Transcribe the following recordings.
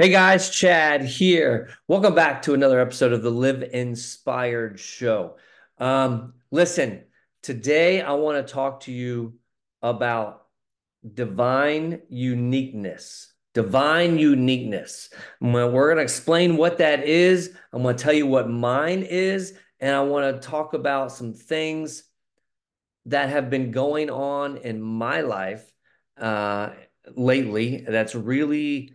Hey guys, Chad here. Welcome back to another episode of the Live Inspired Show. Um, listen, today I want to talk to you about divine uniqueness. Divine uniqueness. We're going to explain what that is. I'm going to tell you what mine is, and I want to talk about some things that have been going on in my life uh, lately that's really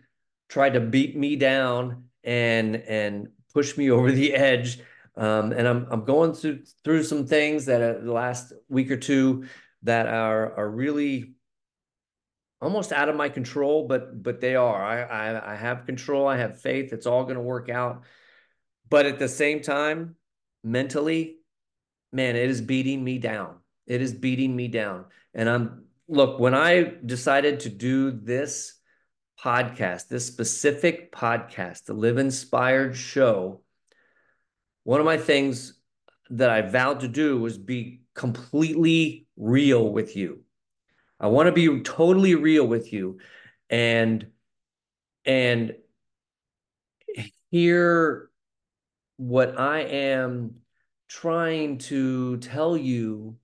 tried to beat me down and and push me over the edge. Um, and I'm I'm going through through some things that uh, the last week or two that are are really almost out of my control, but but they are. I I, I have control. I have faith. It's all going to work out. But at the same time, mentally, man, it is beating me down. It is beating me down. And I'm look when I decided to do this podcast, this specific podcast, the Live Inspired show, one of my things that I vowed to do was be completely real with you. I want to be totally real with you and and hear what I am trying to tell you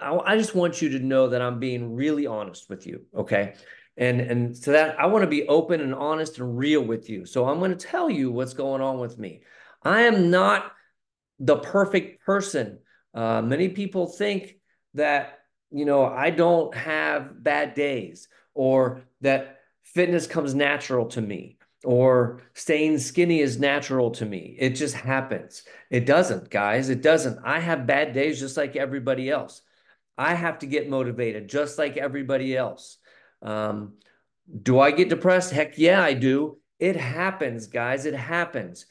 I just want you to know that I'm being really honest with you, okay? And and so that I want to be open and honest and real with you. So I'm going to tell you what's going on with me. I am not the perfect person. Uh, many people think that you know I don't have bad days or that fitness comes natural to me or staying skinny is natural to me. It just happens. It doesn't, guys. It doesn't. I have bad days just like everybody else. I have to get motivated just like everybody else. Um, do I get depressed? Heck yeah, I do. It happens, guys. It happens.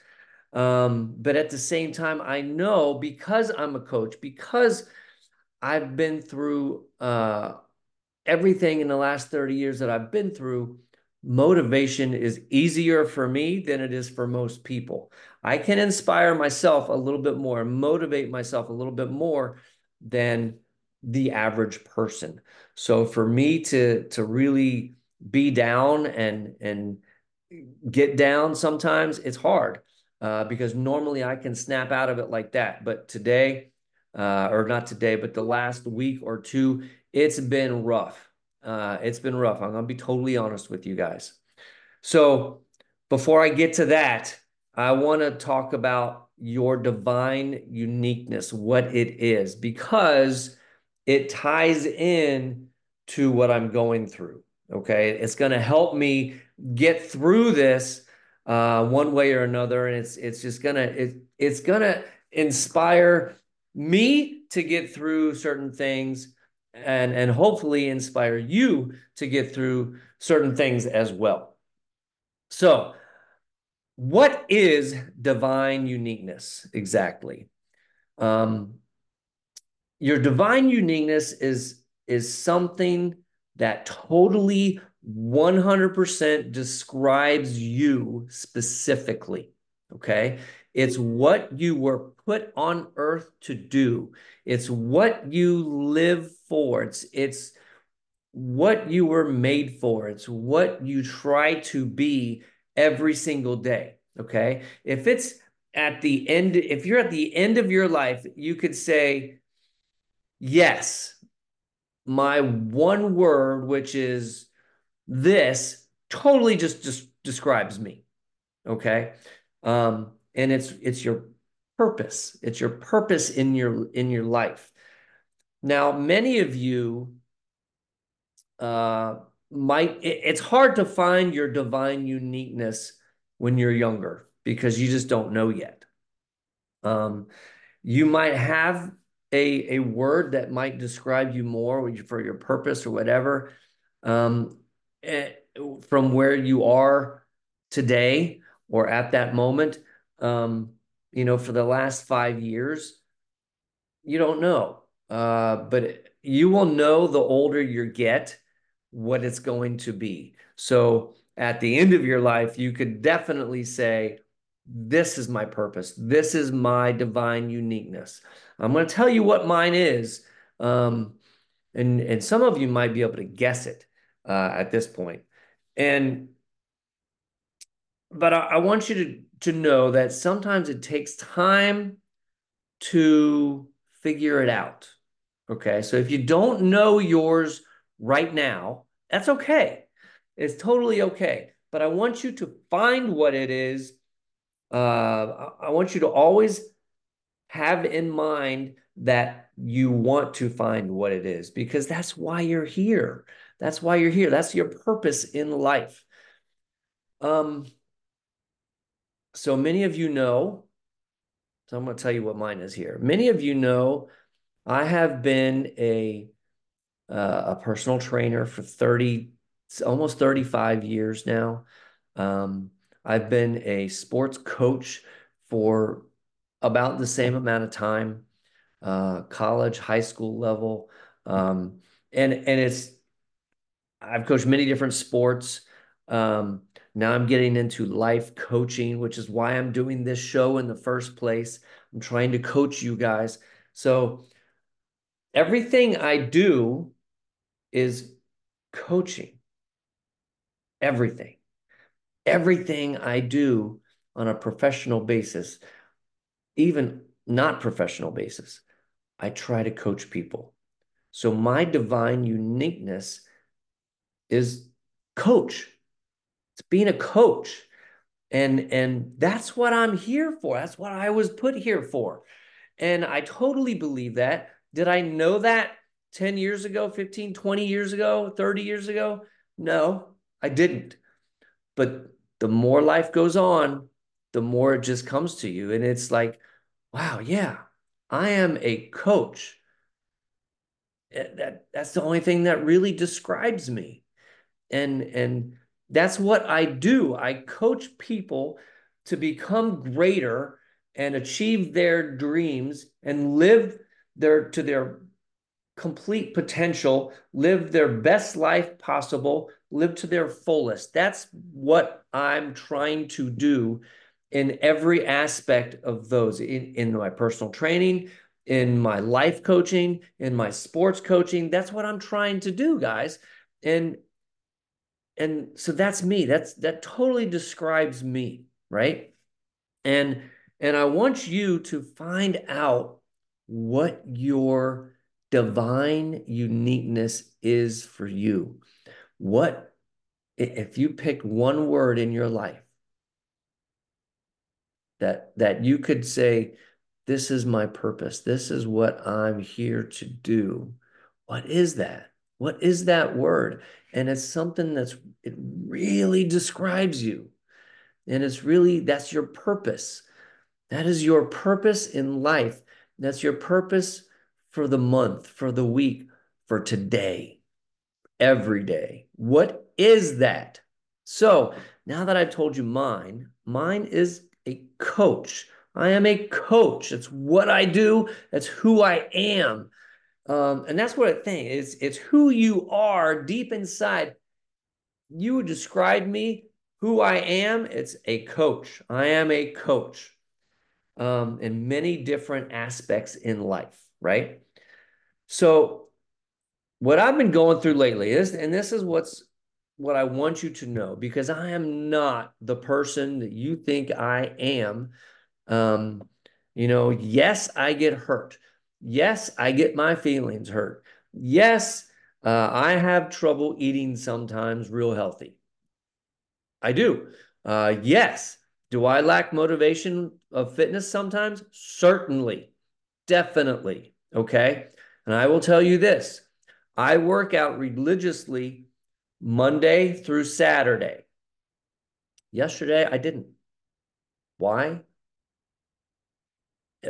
Um, but at the same time, I know because I'm a coach, because I've been through uh, everything in the last 30 years that I've been through, motivation is easier for me than it is for most people. I can inspire myself a little bit more, motivate myself a little bit more than the average person. So for me to to really be down and and get down sometimes it's hard uh, because normally I can snap out of it like that. But today, uh, or not today, but the last week or two, it's been rough. Uh, it's been rough. I'm gonna be totally honest with you guys. So before I get to that, I want to talk about your divine uniqueness, what it is, because it ties in to what I'm going through. Okay. It's going to help me get through this uh, one way or another. And it's, it's just going to, it, it's going to inspire me to get through certain things and, and hopefully inspire you to get through certain things as well. So, what is divine uniqueness exactly? Um, your divine uniqueness is is something that totally 100% describes you specifically okay? It's what you were put on earth to do. It's what you live for. It's it's what you were made for. It's what you try to be every single day okay? If it's at the end if you're at the end of your life you could say yes, my one word, which is this, totally just, just describes me. Okay. Um, and it's it's your purpose. It's your purpose in your in your life. Now, many of you uh, might it, it's hard to find your divine uniqueness when you're younger because you just don't know yet. Um, you might have a, a word that might describe you more for your purpose or whatever um, eh, from where you are today or at that moment um, you know for the last five years you don't know. Uh, but you will know the older you get what it's going to be. So at the end of your life you could definitely say this is my purpose. This is my divine uniqueness. I'm going to tell you what mine is. Um, and, and some of you might be able to guess it uh, at this point. And but I, I want you to to know that sometimes it takes time to figure it out. Okay. So if you don't know yours right now, that's okay. It's totally okay. But I want you to find what it is. Uh, I want you to always have in mind that you want to find what it is because that's why you're here. That's why you're here. That's your purpose in life. Um, so many of you know, so I'm going to tell you what mine is here. Many of you know I have been a uh, a personal trainer for 30 almost 35 years now. Um, I've been a sports coach for about the same amount of time, uh, college, high school level. Um, and and it's I've coached many different sports. Um, now I'm getting into life coaching, which is why I'm doing this show in the first place. I'm trying to coach you guys. So everything I do is coaching. Everything. Everything I do on a professional basis, even not professional basis, I try to coach people. So my divine uniqueness is coach. It's being a coach. And and that's what I'm here for. That's what I was put here for. And I totally believe that. Did I know that 10 years ago, 15, 20 years ago, 30 years ago? No, I didn't. But the more life goes on, the more it just comes to you. And it's like, wow, yeah, I am a coach. Eh, that, that's the only thing that really describes me and and that's what I do. I coach people to become greater and achieve their dreams and live their to their complete potential, live their best life possible, live to their fullest. That's what I'm trying to do in every aspect of those in, in my personal training, in my life coaching, in my sports coaching. That's what I'm trying to do, guys. And and so that's me that's that totally describes me right and and i want you to find out what your divine uniqueness is for you what if you pick one word in your life that that you could say this is my purpose this is what i'm here to do what is that what is that word? And it's something that's, it really describes you. And it's really, that's your purpose. That is your purpose in life. That's your purpose for the month, for the week, for today, every day. What is that? So now that I've told you mine, mine is a coach. I am a coach. It's what I do. That's who I am. Um, and that's what I think is it's who you are deep inside. You describe me who I am. It's a coach. I am a coach um, in many different aspects in life, right? So what I've been going through lately is, and this is what's what I want you to know, because I am not the person that you think I am. Um, you know, yes, I get hurt. Yes, I get my feelings hurt. Yes, uh, I have trouble eating sometimes real healthy. I do. Uh, yes. Do I lack motivation of fitness sometimes? Certainly. Definitely. Okay. And I will tell you this I work out religiously Monday through Saturday. Yesterday, I didn't. Why?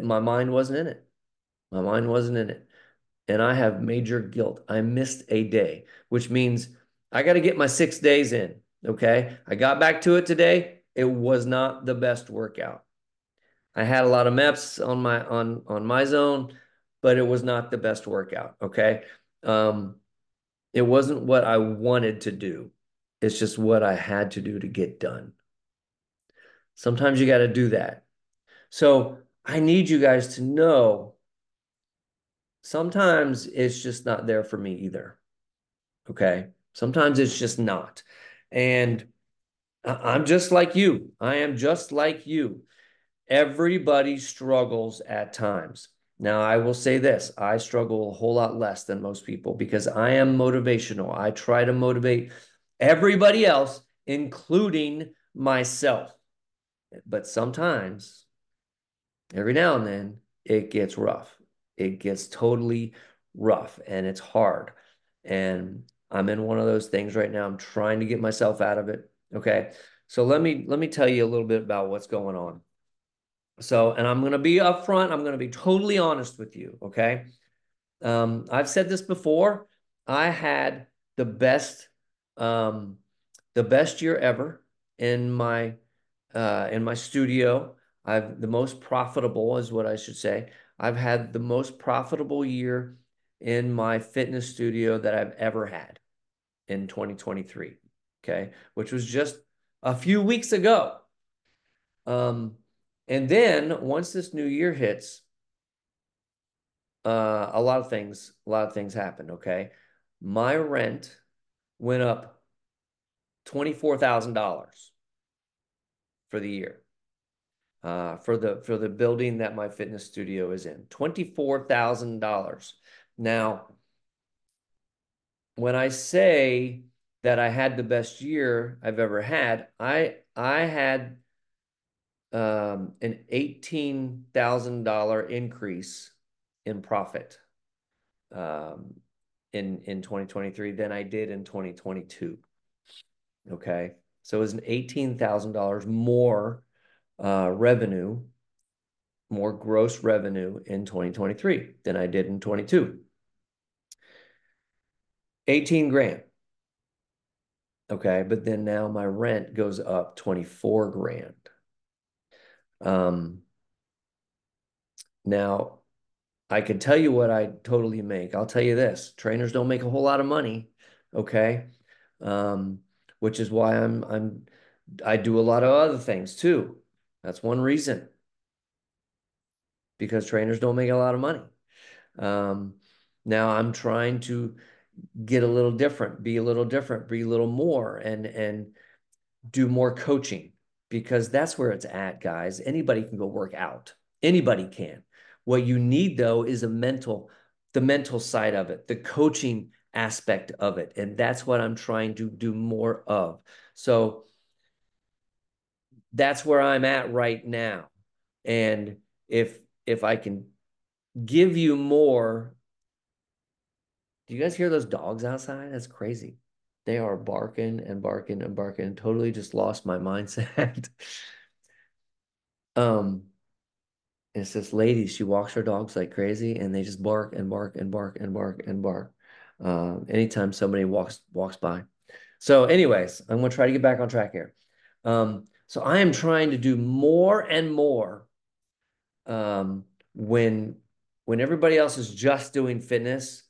My mind wasn't in it. My mind wasn't in it. And I have major guilt. I missed a day, which means I got to get my six days in. Okay. I got back to it today. It was not the best workout. I had a lot of MEPs on my on on Myzone, but it was not the best workout. Okay. Um, it wasn't what I wanted to do. It's just what I had to do to get done. Sometimes you got to do that. So I need you guys to know sometimes it's just not there for me either. Okay. Sometimes it's just not. And I'm just like you. I am just like you. Everybody struggles at times. Now, I will say this I struggle a whole lot less than most people because I am motivational. I try to motivate everybody else, including myself. But sometimes, every now and then, it gets rough. It gets totally rough and it's hard. And I'm in one of those things right now. I'm trying to get myself out of it. Okay. So let me let me tell you a little bit about what's going on. So, and I'm going to be upfront. I'm going to be totally honest with you. Okay. Um, I've said this before. I had the best, um, the best year ever in my, uh, in my studio. I've the most profitable is what I should say. I've had the most profitable year in my fitness studio that I've ever had in 2023. Okay. Which was just a few weeks ago. Um, and then once this new year hits, uh, a lot of things, a lot of things happened. Okay. My rent went up $24,000 for the year. Uh, for the for the building that my fitness studio is in, twenty four thousand dollars. Now, when I say that I had the best year I've ever had, I I had um, an eighteen thousand dollar increase in profit um, in in 2023 than I did in 2022. Okay, so it was an eighteen thousand dollars more uh, revenue, more gross revenue in 2023 than I did in 22. 18 grand. Okay, but then now my rent goes up 24 grand. Um, now, I could tell you what I totally make. I'll tell you this: trainers don't make a whole lot of money. Okay, um, which is why I'm I'm I do a lot of other things too. That's one reason. Because trainers don't make a lot of money. Um, now I'm trying to get a little different, be a little different, be a little more, and and do more coaching because that's where it's at, guys. Anybody can go work out. Anybody can. What you need though is a mental, the mental side of it, the coaching aspect of it. And that's what I'm trying to do more of. So that's where I'm at right now. And if if I can give you more, do you guys hear those dogs outside? That's crazy. They are barking and barking and barking. Totally just lost my mindset. um, it's this lady. She walks her dogs like crazy, and they just bark and bark and bark and bark and bark. Uh, anytime somebody walks walks by. So, anyways, I'm gonna try to get back on track here. Um, so I am trying to do more and more um, when when everybody else is just doing fitness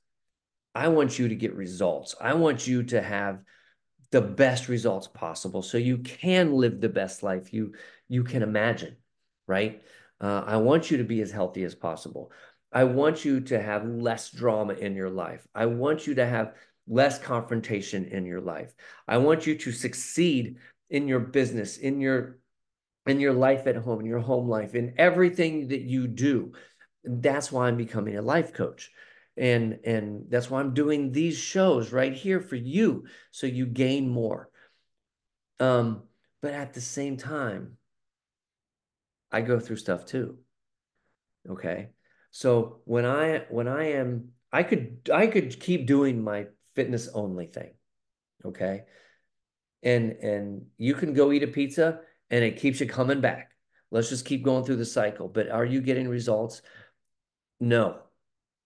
I want you to get results. I want you to have the best results possible so you can live the best life you you can imagine, right? Uh, I want you to be as healthy as possible. I want you to have less drama in your life. I want you to have less confrontation in your life. I want you to succeed in your business, in your in your life at home, in your home life, in everything that you do. That's why I'm becoming a life coach and and that's why i'm doing these shows right here for you so you gain more. Um but at the same time i go through stuff too okay? So when i when i am i could i could keep doing my fitness only thing okay? And and you can go eat a pizza and it keeps you coming back. Let's just keep going through the cycle. But are you getting results? No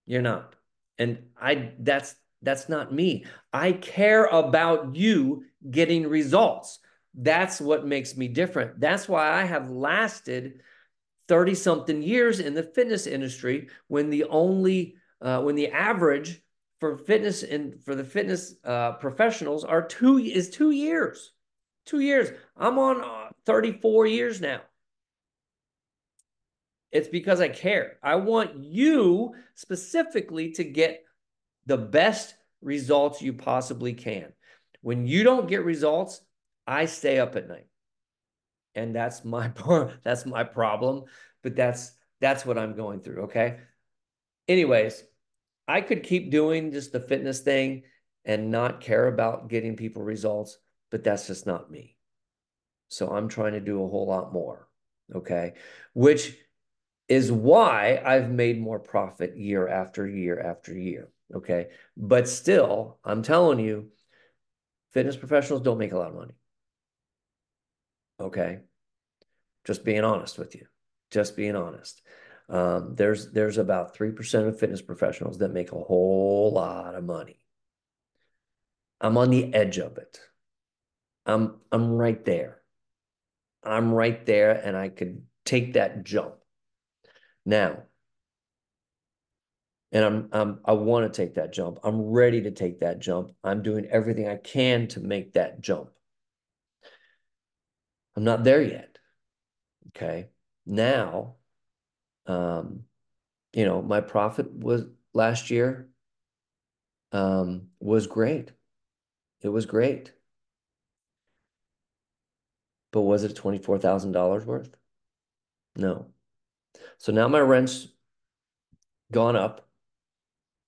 you're not and I that's that's not me. I care about you getting results. That's what makes me different. That's why I have lasted 30 something years in the fitness industry when the only uh, when the average for fitness and for the fitness uh, professionals are two is two years two years i'm on uh, 34 years now it's because I care. I want you specifically to get the best results you possibly can. When you don't get results, I stay up at night. And that's my that's my problem, but that's that's what I'm going through, okay? Anyways, I could keep doing just the fitness thing and not care about getting people results, but that's just not me. So I'm trying to do a whole lot more, okay? Which is why I've made more profit year after year after year, okay? But still, I'm telling you, fitness professionals don't make a lot of money. Okay? Just being honest with you. Just being honest. Um, there's there's about 3% of fitness professionals that make a whole lot of money. I'm on the edge of it. I'm I'm right there. I'm right there and I could take that jump. Now, and I'm I'm I want to take that jump. I'm ready to take that jump. I'm doing everything I can to make that jump. I'm not there yet. Okay. Now, um, you know, my profit was last year um, was great. It was great. But was it $24,000 worth? No. So now my rent's gone up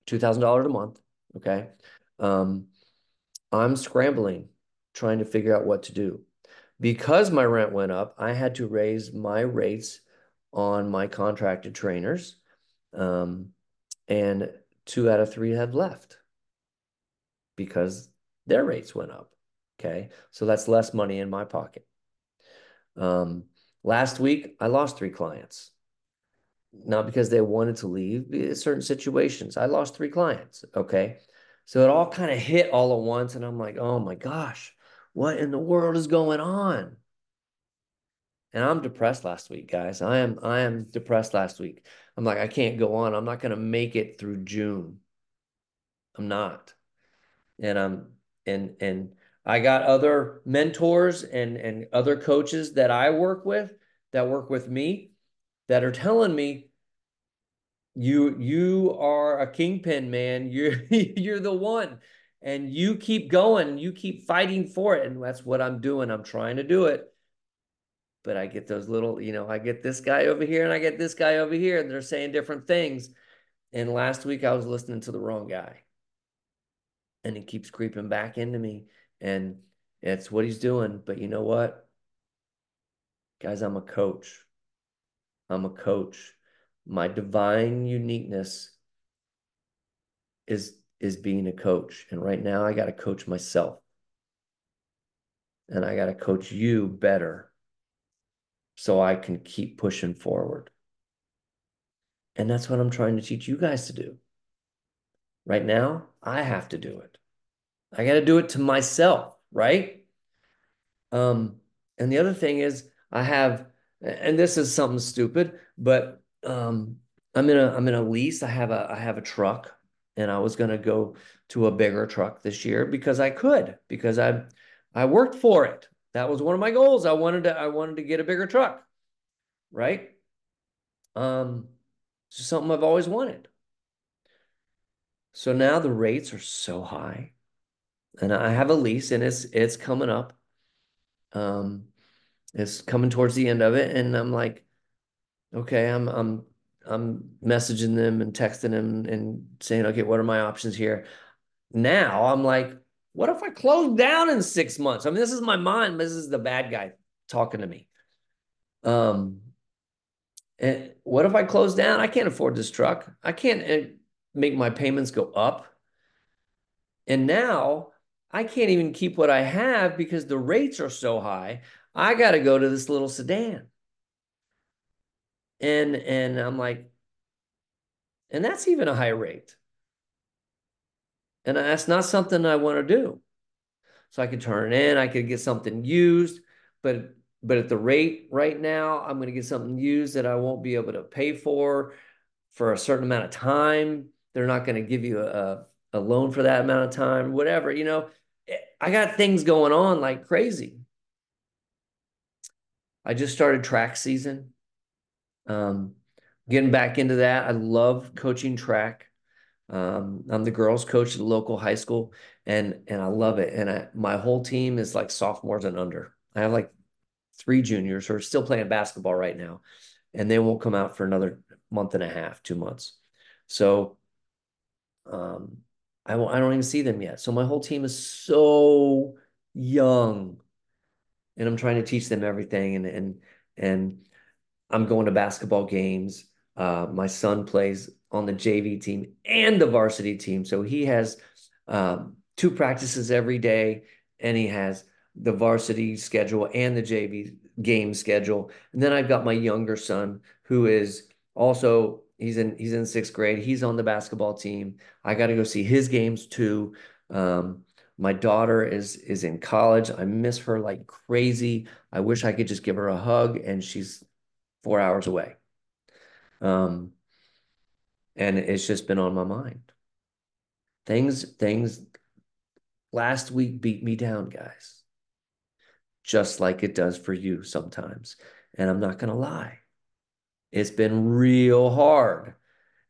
$2,000 a month. Okay. Um, I'm scrambling, trying to figure out what to do. Because my rent went up, I had to raise my rates on my contracted trainers. Um, and two out of three have left because their rates went up. Okay. So that's less money in my pocket. Um, last week, I lost three clients. Not because they wanted to leave, certain situations. I lost three clients. Okay. So it all kind of hit all at once. And I'm like, oh my gosh, what in the world is going on? And I'm depressed last week, guys. I am I am depressed last week. I'm like, I can't go on. I'm not going to make it through June. I'm not. And I'm and and I got other mentors and and other coaches that I work with that work with me that are telling me you you are a kingpin man you're you're the one and you keep going you keep fighting for it and that's what I'm doing I'm trying to do it but I get those little, you know, I get this guy over here and I get this guy over here, and they're saying different things. And last week I was listening to the wrong guy. And he keeps creeping back into me. And it's what he's doing. But you know what? Guys, I'm a coach. I'm a coach. My divine uniqueness is is being a coach. And right now I got to coach myself. And I got to coach you better so I can keep pushing forward. And that's what I'm trying to teach you guys to do. Right now, I have to do it. I got to do it to myself, right? Um, and the other thing is, I have, and this is something stupid, but um, I'm in a I'm in a lease. I have a I have a truck, and I was going to go to a bigger truck this year because I could because I I worked for it. That was one of my goals. I wanted to I wanted to get a bigger truck, right? Um, it's something I've always wanted. So now the rates are so high, and I have a lease, and it's it's coming up. Um, it's coming towards the end of it, and I'm like, okay, I'm I'm I'm messaging them and texting them and saying, okay, what are my options here? Now I'm like, what if I close down in six months? I mean, this is my mind. This is the bad guy talking to me. Um, and what if I close down? I can't afford this truck. I can't eh, make my payments go up. And now I can't even keep what I have because the rates are so high. I got to go to this little sedan. And and I'm like, and that's even a high rate. And that's not something I want to do. So I could turn it in, I could get something used, but but at the rate right now, I'm going to get something used that I won't be able to pay for for a certain amount of time. They're not going to give you a, a loan for that amount of time, whatever. You know, I got things going on like crazy. I just started track season. Um, getting back into that. I love coaching track. Um, I'm the girls coach at the local high school and and I love it. And I, my whole team is like sophomores and under. I have like three juniors who are still playing basketball right now, and they won't come out for another month and a half, two months. So um, I I don't even see them yet. So my whole team is so young, and I'm trying to teach them everything. And and and I'm going to basketball games. Uh, my son plays on the JV team and the varsity team, so he has um, two practices every day, and he has the varsity schedule and the JV game schedule. And then I've got my younger son who is also he's in he's in sixth grade. He's on the basketball team. I got to go see his games too. Um, my daughter is is in college. I miss her like crazy. I wish I could just give her a hug, and she's four hours away. Um, and it's just been on my mind. Things things last week beat me down, guys just like it does for you sometimes. And I'm not to lie. It's been real hard.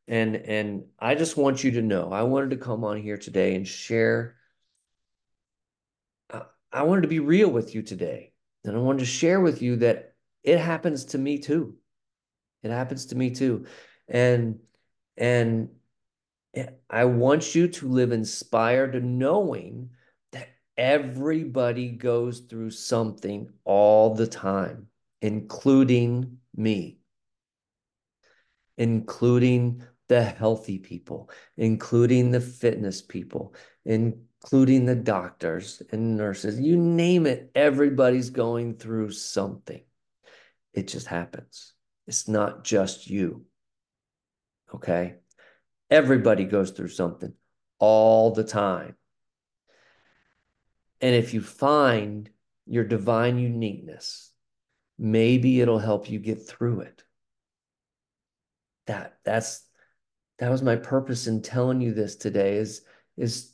And and I just want you to know, I wanted to come on here today and share I wanted to be real with you today. And I wanted to share with you that it happens to me too. It happens to me too. And and I want you to live inspired knowing that Everybody goes through something all the time, including me, including the healthy people, including the fitness people, including the doctors and nurses. You name it, everybody's going through something. It just happens. It's not just you. Okay? Everybody goes through something all the time. And if you find your divine uniqueness, maybe it'll help you get through it. That that's that was my purpose in telling you this today is is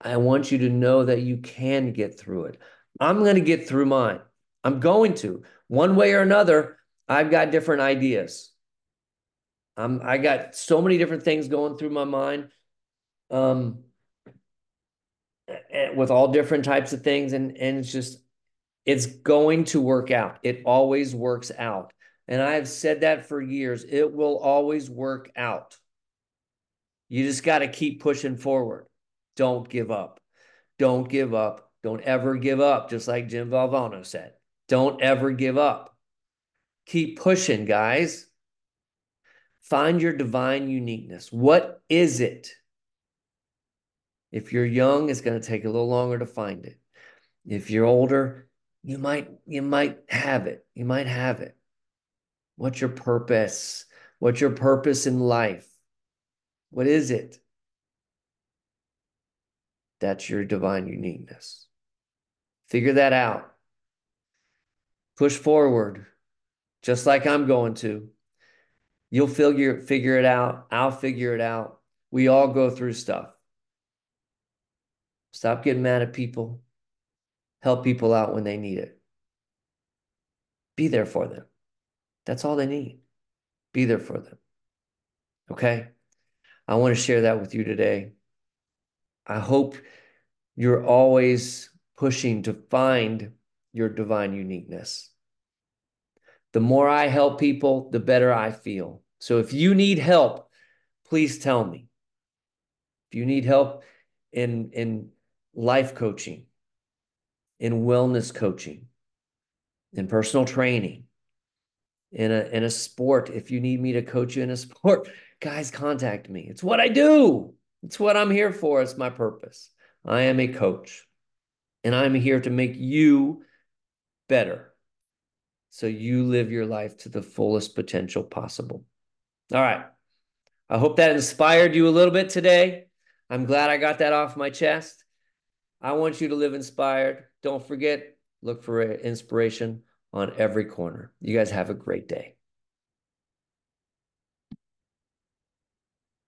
I want you to know that you can get through it. I'm going to get through mine. I'm going to. One way or another, I've got different ideas. I'm I got so many different things going through my mind. Um with all different types of things and and it's just it's going to work out it always works out and i've said that for years it will always work out you just got to keep pushing forward don't give up don't give up don't ever give up just like jim valvano said don't ever give up keep pushing guys find your divine uniqueness what is it if you're young, it's going to take a little longer to find it. If you're older, you might you might have it. You might have it. What's your purpose? What's your purpose in life? What is it? That's your divine uniqueness. Figure that out. Push forward, just like I'm going to. You'll figure figure it out. I'll figure it out. We all go through stuff. Stop getting mad at people. Help people out when they need it. Be there for them. That's all they need. Be there for them. Okay? I want to share that with you today. I hope you're always pushing to find your divine uniqueness. The more I help people, the better I feel. So if you need help, please tell me. If you need help in in life coaching, in wellness coaching, in personal training, in a in a sport. If you need me to coach you in a sport, guys, contact me. It's what I do. It's what I'm here for. It's my purpose. I am a coach, and I'm here to make you better so you live your life to the fullest potential possible. All right. I hope that inspired you a little bit today. I'm glad I got that off my chest. I want you to live inspired. Don't forget, look for inspiration on every corner. You guys have a great day.